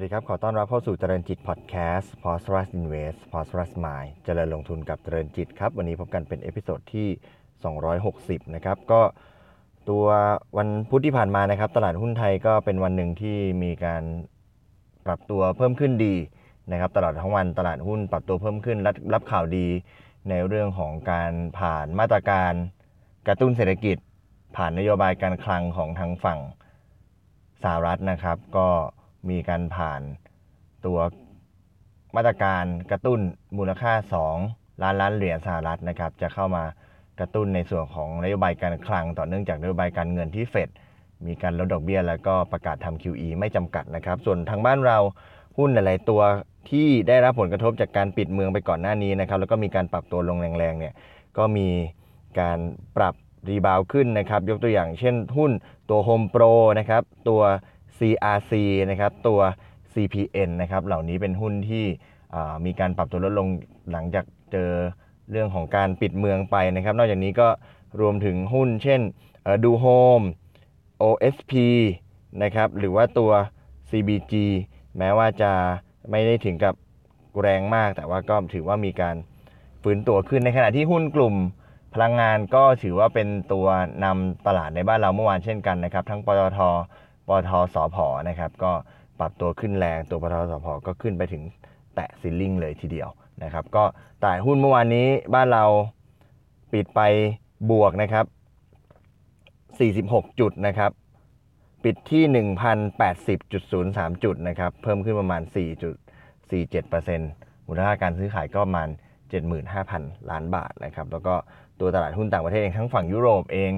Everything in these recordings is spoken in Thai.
สวัสดีครับ ขอต้อนรับเข้าสู่เจริญจิตพอดแคสต์ p o s t r u s Invest p o s t r u s Mind เจริญลงทุนกับเจริญจิตครับ วันนี้พบกันเป็น episode ที่ 260 นะครับ ก็ตัววันพุธที่ผ่านมานะครับ ตลาดหุ้นไทยก็เป็นวันหนึ่งที่มีการปรับตัวเพิ่มขึ้นดีนะครับตลอดทั้งวันตลาดหุ้นปรับตัวเพิ่มขึ้นรับรับข่าวดีในเรื่องของการผ่านมาตรการกระตุ้นเศรษฐกิจ ผ่านนโยบายการคลังของทางฝั่งสหรัฐนะครับ ก็ มีการผ่านตัวมาตรการกระตุ้นมูลค่า 2 ล้านล้านเหรียญสหรัฐนะครับจะเข้ามากระตุ้นในส่วนของนโยบายการคลังต่อเนื่องจากนโยบายการเงินที่เฟดมีการลดดอกเบี้ย แล้วก็ประกาศทำ QE ไม่จำกัดนะครับ ส่วนทางบ้านเราหุ้นหลาย ๆ ตัวที่ได้รับผลกระทบจากการปิดเมืองไปก่อนหน้านี้นะครับแล้วก็มีการปรับตัวลงแรง ๆ เนี่ยก็มีการปรับรีบาวขึ้นนะครับ ยกตัวอย่างเช่นหุ้นตัว Home Pro นะครับตัว CRC นะครับตัว CPN นะครับเหล่านี้เป็นหุ้นที่มีการปรับตัวลดลงหลังจากเจอเรื่องของการปิดเมืองไปนะครับ นอกจากนี้ก็รวมถึงหุ้น เช่นดูโฮม OSP นะครับหรือว่าตัว CBG แม้ว่าจะไม่ได้ถึงกับแรงมาก แต่ว่าก็ถือว่ามีการฟื้นตัวขึ้นในขณะที่หุ้นกลุ่มพลังงานก็ถือว่าเป็นตัวนำตลาดในบ้านเราเมื่อวานเช่นกันนะครับ ทั้งปตท ปทสพนะครับ ก็ปรับตัวขึ้นแรงตัวปทสพก็ขึ้นไปถึงแตะซิลลิงเลยทีเดียวนะครับ ก็ตลาดหุ้นเมื่อวานนี้บ้านเราปิดไปบวกนะครับ 46 จุดนะครับ ปิดที่ 1,080.03 จุดนะครับ เพิ่มขึ้นประมาณ 4.47%มูลค่าการซื้อขายก็ประมาณ 75,000 ล้านบาทนะครับ แล้วก็ตัวตลาดหุ้นต่างประเทศเองทั้งฝั่งยุโรปเอง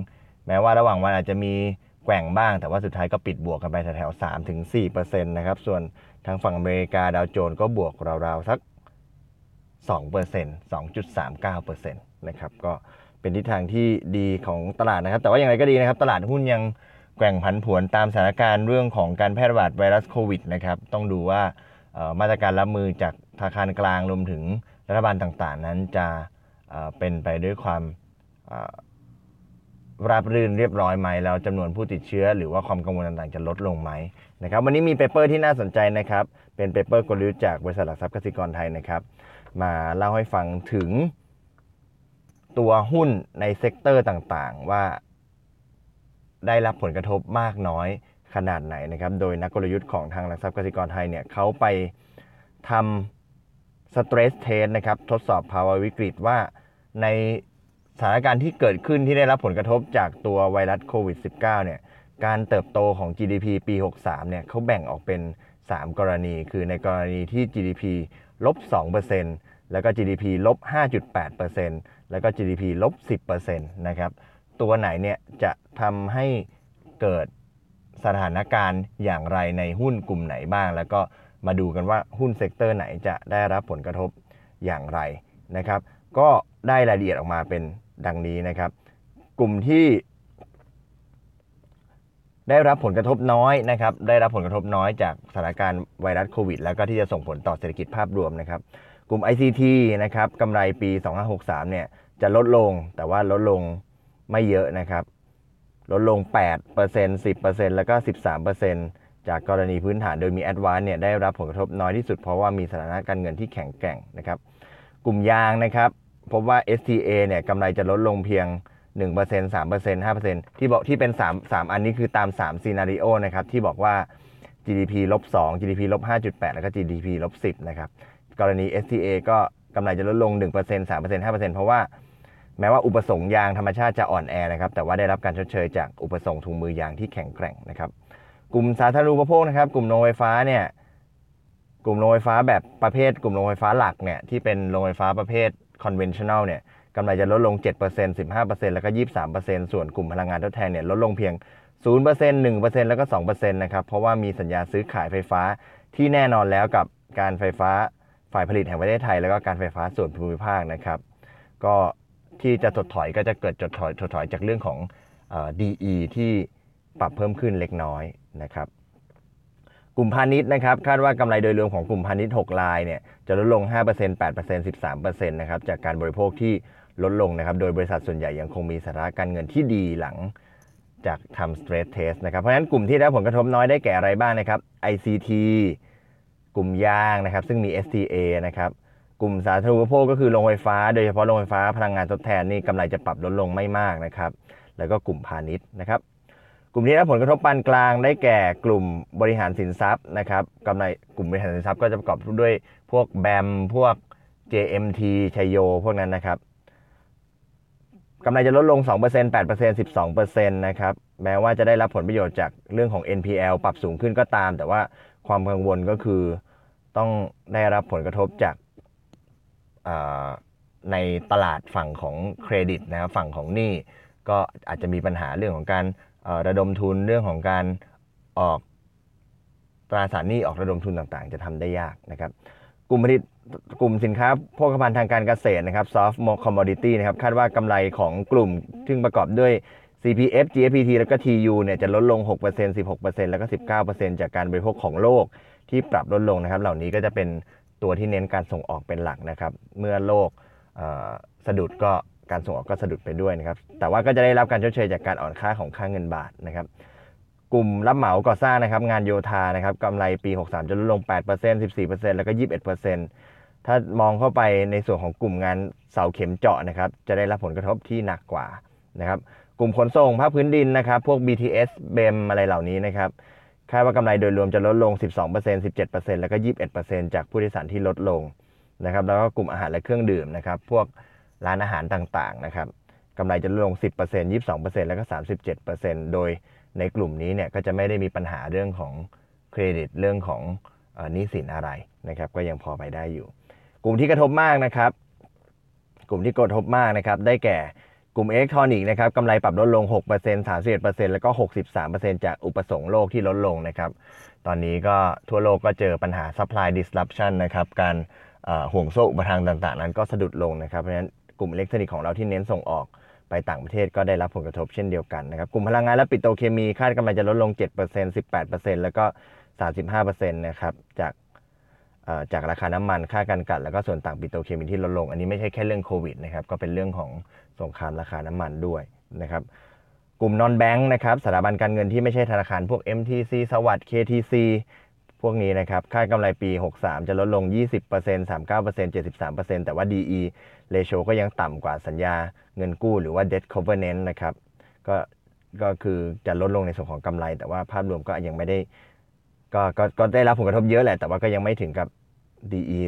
แม้ว่าระหว่างวันอาจจะมี แกว่งบ้าง แต่ว่าสุดท้ายก็ปิดบวกกันไปแถวๆ3ถึง4%นะครับ ส่วนทางฝั่งอเมริกาดาวโจนส์ก็บวกราวๆสัก2% 2.39%นะครับ ก็เป็นทิศทางที่ดีของตลาดนะครับ แต่ว่าอย่างไรก็ดีนะครับ ตลาดหุ้นยังแกว่งผันผวนตามสถานการณ์เรื่องของการแพร่ระบาดไวรัสโควิดนะครับ ต้องดูว่ามาตรการรับมือจากธนาคารกลางรวมถึงรัฐบาลต่างๆ นั้นจะเป็นไปด้วยความ ราบรื่นเรียบร้อยไหมแล้วจำนวนผู้ติดเชื้อ หรือว่าความกังวลต่างๆ จะลดลงไหมนะครับวันนี้มี paper ที่น่าสนใจนะครับเป็น paper กลยุทธ์จากบริษัทหลักทรัพย์กสิกรไทยนะครับมาเล่าให้ฟังถึงตัวหุ้นใน sector ต่างๆ ว่าได้รับผลกระทบมากน้อยขนาดไหนนะครับ โดยนักกลยุทธ์ของทางหลักทรัพย์กสิกรไทยเนี่ยเขาไปทำสเตรสเทสนะครับ ทดสอบภาวะวิกฤตว่าใน ถานการณ์ที่เกิดขึ้นที่ได้รับผลกระทบจากตัวไวรัสโควิด -19 เนี่ยการเติบโตของ GDP ปี 63 เนี่ยเขาแบ่งออกเป็น 3 กรณี คือในกรณีที่ GDP ลบ 2%แล้วก็ GDP ลบ 5.8%แล้วก็ GDP ลบ 10%นะครับ ตัวไหนเนี่ยจะทำให้เกิดสถานการณ์อย่างไรในหุ้นกลุ่มไหนบ้าง แล้วก็มาดูกันว่าหุ้นเซกเตอร์ไหนจะได้รับผลกระทบอย่างไรนะครับ ก็ได้รายละเอียดออกมาเป็น ดังนี้นะครับ กลุ่มที่ ได้รับผลกระทบน้อยนะครับ ได้รับผลกระทบน้อยจากสถานการณ์ไวรัสโควิด แล้วก็ที่จะส่งผลต่อเศรษฐกิจภาพรวมนะครับ กลุ่ม ICT นะครับกำไรปี 2563 เนี่ยจะลดลงแต่ว่าลดลงไม่เยอะนะครับ ลดลง 8% 10%แล้วก็ 13%จากกรณีพื้นฐานโดยมี a d v a n c e เนี่ยได้รับผลกระทบน้อยที่สุดเพราะว่ามีสถานะการเงินที่แข็งแกร่งนะครับ กลุ่มยางนะครับ พบว่า STA เนี่ยกำไรจะลดลงเพียง 1% 3% 5%ที่บอกที่เป็น 3 3 อันนี้คือตาม3ซีนารีโอนะครับ ที่บอกว่า GDP ลบ2 GDP ลบ5.8 แล้วก็ GDP ลบ10 นะครับ กรณี STA ก็กำไรจะลดลง 1% 3% 5%เพราะว่าแม้ว่าอุปสงค์ยางธรรมชาติจะอ่อนแอนะครับ แต่ว่าได้รับการชดเชยจากอุปสงค์ถุงมือยางที่แข็งแกร่งนะครับ กลุ่มสาธารณูปโภคนะครับ กลุ่มโรงไฟฟ้าเนี่ย กลุ่มโรงไฟฟ้าแบบประเภท กลุ่มโรงไฟฟ้าหลักเนี่ยที่เป็นโรงไฟฟ้าประเภท conventional เนี่ยกำไรจะลดลง 7% 15%แล้วก็ 23%ส่วนกลุ่มพลังงานทดแทนเนี่ยลดลงเพียง 0% 1%แล้วก็ 2%นะครับเพราะว่ามีสัญญาซื้อขายไฟฟ้าที่แน่นอนแล้วกับการไฟฟ้าฝ่ายผลิตแห่งประเทศไทย แล้วก็การไฟฟ้าส่วนภูมิภาคนะครับ ก็ที่จะถดถอยก็จะเกิดจดถอยถดถอยจากเรื่องของ DE ที่ปรับเพิ่มขึ้นเล็กน้อยนะครับ กลุ่มพาณิชย์นะครับคาดว่ากำไรโดยรวมของกลุ่มพาณิชย์ 6 รายเนี่ยจะลดลง 5% 8% 13%นะครับจากการบริโภคที่ลดลงนะครับโดยบริษัทส่วนใหญ่ยังคงมีสถานะการเงินที่ดีหลังจากทำ stress test นะครับเพราะฉะนั้นกลุ่มที่ได้ผลกระทบน้อยได้แก่อะไรบ้างนะครับ ICT กลุ่มยางนะครับซึ่งมี STA นะครับกลุ่มสาธารณูปโภคก็คือโรงไฟฟ้า โดยเฉพาะโรงไฟฟ้าพลังงานทดแทนนี่กำไรจะปรับลดลงไม่มากนะครับแล้วก็กลุ่มพาณิชย์นะครับ กลุ่มที่ได้รับผลกระทบปานกลางได้แก่กลุ่มบริหารสินทรัพย์นะครับกำไรกลุ่มบริหารสินทรัพย์ก็จะประกอบด้วยพวกแบมพวก JMT ชัยโย พวกนั้นนะครับกำไรจะลดลง 2% 8% 12%นะครับแม้ว่าจะได้รับผลประโยชน์จากเรื่องของ NPL ปรับสูงขึ้นก็ตาม แต่ว่าความกังวลก็คือต้องได้รับผลกระทบจากในตลาดฝั่งของเครดิตนะครับฝั่งของหนี้ก็อาจจะมีปัญหาเรื่องของการ ระดมทุนเรื่องของการออกตราสารหนี้ออกระดมทุนต่างๆ จะทำได้ยากนะครับ กลุ่มผลิตกลุ่มสินค้าโภคภัณฑ์ทางการเกษตรนะครับ soft commodity นะครับคาดว่ากำไรของกลุ่มซึ่งประกอบด้วย CPF GFPT แล้วก็ TU เนี่ยจะลดลง 6% 16%แล้วก็ 19%จากการบริโภคของโลกที่ปรับลดลงนะครับ เหล่านี้ก็จะเป็นตัวที่เน้นการส่งออกเป็นหลักนะครับ เมื่อโลกสะดุดก็ การส่งออกก็สะดุดไปด้วยนะครับ แต่ว่าก็จะได้รับการชดเชยจากการอ่อนค่าของค่าเงินบาทนะครับ กลุ่มรับเหมาก่อสร้างนะครับ งานโยธานะครับกำไรปี 63 จะลดลง 8% 14%แล้วก็ 21%ถ้ามองเข้าไปในส่วนของกลุ่มงานเสาเข็มเจาะนะครับ จะได้รับผลกระทบที่หนักกว่านะครับ กลุ่มขนส่งภาคพื้นดินนะครับ พวก BTS BEM อะไรเหล่านี้นะครับคาดว่ากำไรโดยรวมจะลดลง 12% 17%แล้วก็ 21%จากผู้โดยสารที่ลดลงนะครับ แล้วก็กลุ่มอาหารและเครื่องดื่มนะครับ พวก ร้านอาหารต่างๆนะครับกำไรจะลดลง 10% 22%แล้วก็ 37%โดยในกลุ่มนี้เนี่ยก็จะไม่ได้มีปัญหาเรื่องของเครดิตเรื่องของหนี้สินอะไรนะครับ ก็ยังพอไปได้อยู่ กลุ่มที่กระทบมากนะครับ กลุ่มที่กระทบมากนะครับ ได้แก่กลุ่มอิเล็กทรอนิกส์นะครับกำไรปรับลดลง 6% 31%แล้วก็ 63%จากอุปสงค์โลกที่ลดลงนะครับ ตอนนี้ก็ทั่วโลกก็เจอปัญหา supply disruption นะครับ การห่วงโซ่อุปทานต่างๆ นั้นก็สะดุดลงนะครับ เพราะฉะนั้น กลุ่มอิเล็กทรอนิกส์ของเราที่เน้นส่งออกไปต่างประเทศก็ได้รับผลกระทบเช่นเดียวกันนะครับ กลุ่มพลังงานและปิโตรเคมีคาดกำไรจะลดลง 7% 18%แล้วก็ 35%นะครับจากจากราคาน้ำมันค่าการกัด แล้วก็ส่วนต่างปิโตรเคมีที่ลดลง อันนี้ไม่ใช่แค่เรื่องโควิดนะครับก็เป็นเรื่องของสงครามราคาน้ำมันด้วยนะครับกลุ่มนอนแบงค์นะครับสถาบันการเงินที่ไม่ใช่ธนาคารพวก MTC สวัสด์ KTC พวกนี้นะครับ ค่ากำไรปี 63 จะลดลง 20% 39% 73%แต่ว่า DE ratio ก็ยังต่ำกว่าสัญญาเงินกู้หรือว่า debt covenant นะครับ ก็ก็คือจะลดลงในส่วนของกำไร แต่ว่าภาพรวมก็ยังไม่ได้ก็ก็ก็ได้รับผลกระทบเยอะแหละ แต่ว่าก็ยังไม่ถึงกับ DE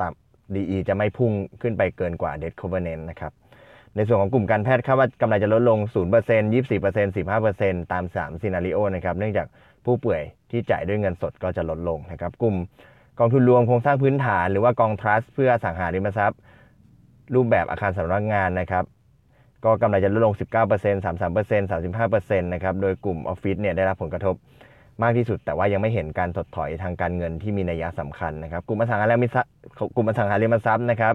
ต่ำ DE จะไม่พุ่งขึ้นไปเกินกว่า debt covenant นะครับในส่วนของกลุ่มการแพทย์คาดว่ากำไรจะลดลง 0% 24% 15%ตาม 3 ซีนารีโอนะครับ เนื่องจากผู้ป่วย ที่จ่ายด้วยเงินสดก็จะลดลงนะครับ กลุ่มกองทุนรวมโครงสร้างพื้นฐานหรือว่ากองทรัสเพื่อสังหาริมทรัพย์ รูปแบบอาคารสำนักงานนะครับ ก็กำไรจะลดลง 19% 33% 35%นะครับ โดยกลุ่มออฟฟิศเนี่ยได้รับผลกระทบมากที่สุด แต่ว่ายังไม่เห็นการถดถอยทางการเงินที่มีนัยสำคัญนะครับ กลุ่มอสังหาริมทรัพย์กลุ่มอสังหาริมทรัพย์นะครับ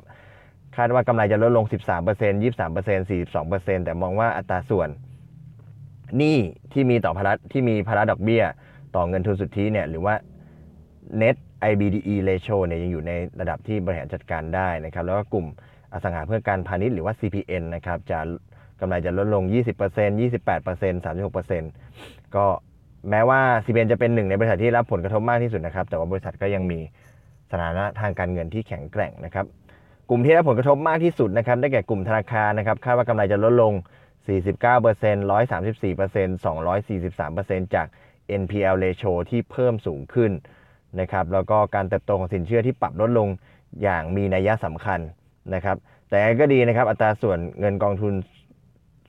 คาดว่ากำไรจะลดลง 13% 23% 42%แต่มองว่าอัตราส่วนหนี้ที่มีต่อภาระที่มีภาระดอกเบี้ย ต่อเงินทุนสุทธิเนี่ยหรือว่า net IBDE ratio เนี่ยยังอยู่ในระดับที่บริหารจัดการได้นะครับ แล้วก็กลุ่มอสังหาเพื่อการพาณิชย์หรือว่า CPN นะครับ จะกำไรจะลดลง 20% 28% 36%ก็แม้ว่า CPN จะเป็นหนึ่งในบริษัทที่รับผลกระทบมากที่สุดนะครับ แต่ว่าบริษัทก็ยังมีสถานะทางการเงินที่แข็งแกร่งนะครับ กลุ่มที่ได้ผลกระทบมากที่สุดนะครับ ได้แก่กลุ่มธนาคารนะครับ คาดว่ากำไรจะลดลง 49% 134% 243%จาก NPL ratio ที่เพิ่มสูงขึ้นนะครับแล้วก็การเติบโตของสินเชื่อที่ปรับลดลงอย่างมีนัยสำคัญนะครับ แต่ก็ดีนะครับอัตราส่วนเงินกองทุน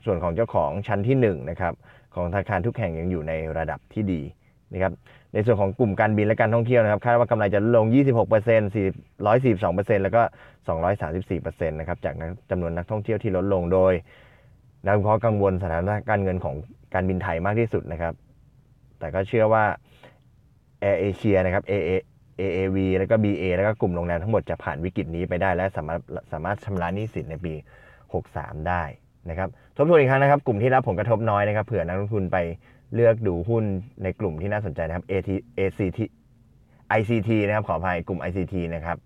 ส่วนของเจ้าของชั้นที่1นะครับของธนาคารทุกแห่งยังอยู่ในระดับที่ดีนะครับในส่วนของกลุ่มการบินและการท่องเที่ยวนะครับคาดว่ากำไรจะลดลง26% 142%แล้วก็ 234%นะครับจากจำนวนนักท่องเที่ยวที่ลดลงโดยนักวิเคราะห์กังวลสถานการณ์เงินของการบินไทยมากที่สุดนะครับ แต่ก็เชื่อว่า Air Asia นะครับ AA AAV แล้วก็ BA แล้วก็กลุ่มโรงแรมทั้งหมดจะผ่านวิกฤตนี้ไปได้ และสามารถสามารถชำระหนี้สินในปี 63 ได้นะครับทบทวนอีกครั้งนะครับ กลุ่มที่รับผลกระทบน้อยนะครับเผื่อนักลงทุนไปเลือกดูหุ้นในกลุ่มที่น่าสนใจนะครับ AT ACT ICT นะครับขออภัยกลุ่ม ICT นะครับ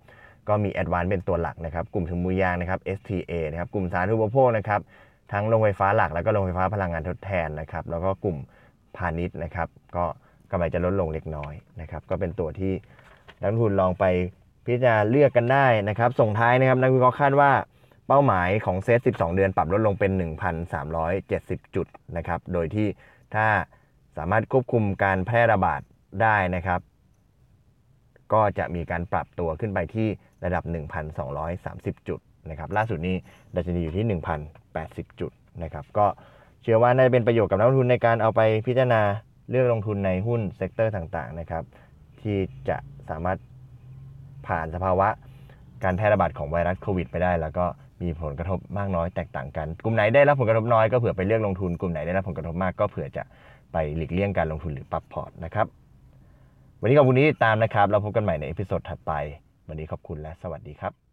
ก็มี Advance เป็นตัวหลักนะครับ กลุ่มถึงมือยางนะครับ STA นะครับ กลุ่มสาธารณูปโภคนะครับ ทั้งโรงไฟฟ้าหลักแล้วก็โรงไฟฟ้าพลังงานทดแทนนะครับ แล้วก็กลุ่ม พาณิชย์นะครับ ก็กำไรจะลดลงเล็กน้อยนะครับ ก็เป็นตัวที่นักลงทุนลองไปพิจารณาเลือกกันได้นะครับ ส่งท้ายนะครับนักวิเคราะห์คาดว่าเป้าหมายของเซต 12 เดือนปรับลดลงเป็น 1,370 จุดนะครับ โดยที่ถ้าสามารถควบคุมการแพร่ระบาดได้นะครับ ก็จะมีการปรับตัวขึ้นไปที่ระดับ 1,230 จุดนะครับ ล่าสุดนี้ดัชนีอยู่ที่ 1,080 จุดนะครับ ก็ เชื่อว่าน่าจะเป็นประโยชน์กับนักลงทุนในการเอาไปพิจารณาเลือกลงทุนในหุ้น sector ต่างๆนะครับ ที่จะสามารถผ่านสภาวะการแพร่ระบาดของไวรัสโควิด ไปได้ แล้วก็มีผลกระทบมากน้อยแตกต่างกัน กลุ่มไหนได้รับผลกระทบน้อยก็เผื่อไปเลือกลงทุนกลุ่มไหนได้รับผลกระทบมากก็เผื่อจะไปหลีกเลี่ยงการลงทุนหรือปรับพอร์ตนะครับ วันนี้ขอบคุณที่ติดตามนะครับเราพบกันใหม่ใน episode ถัดไป วันนี้ขอบคุณและสวัสดีครับ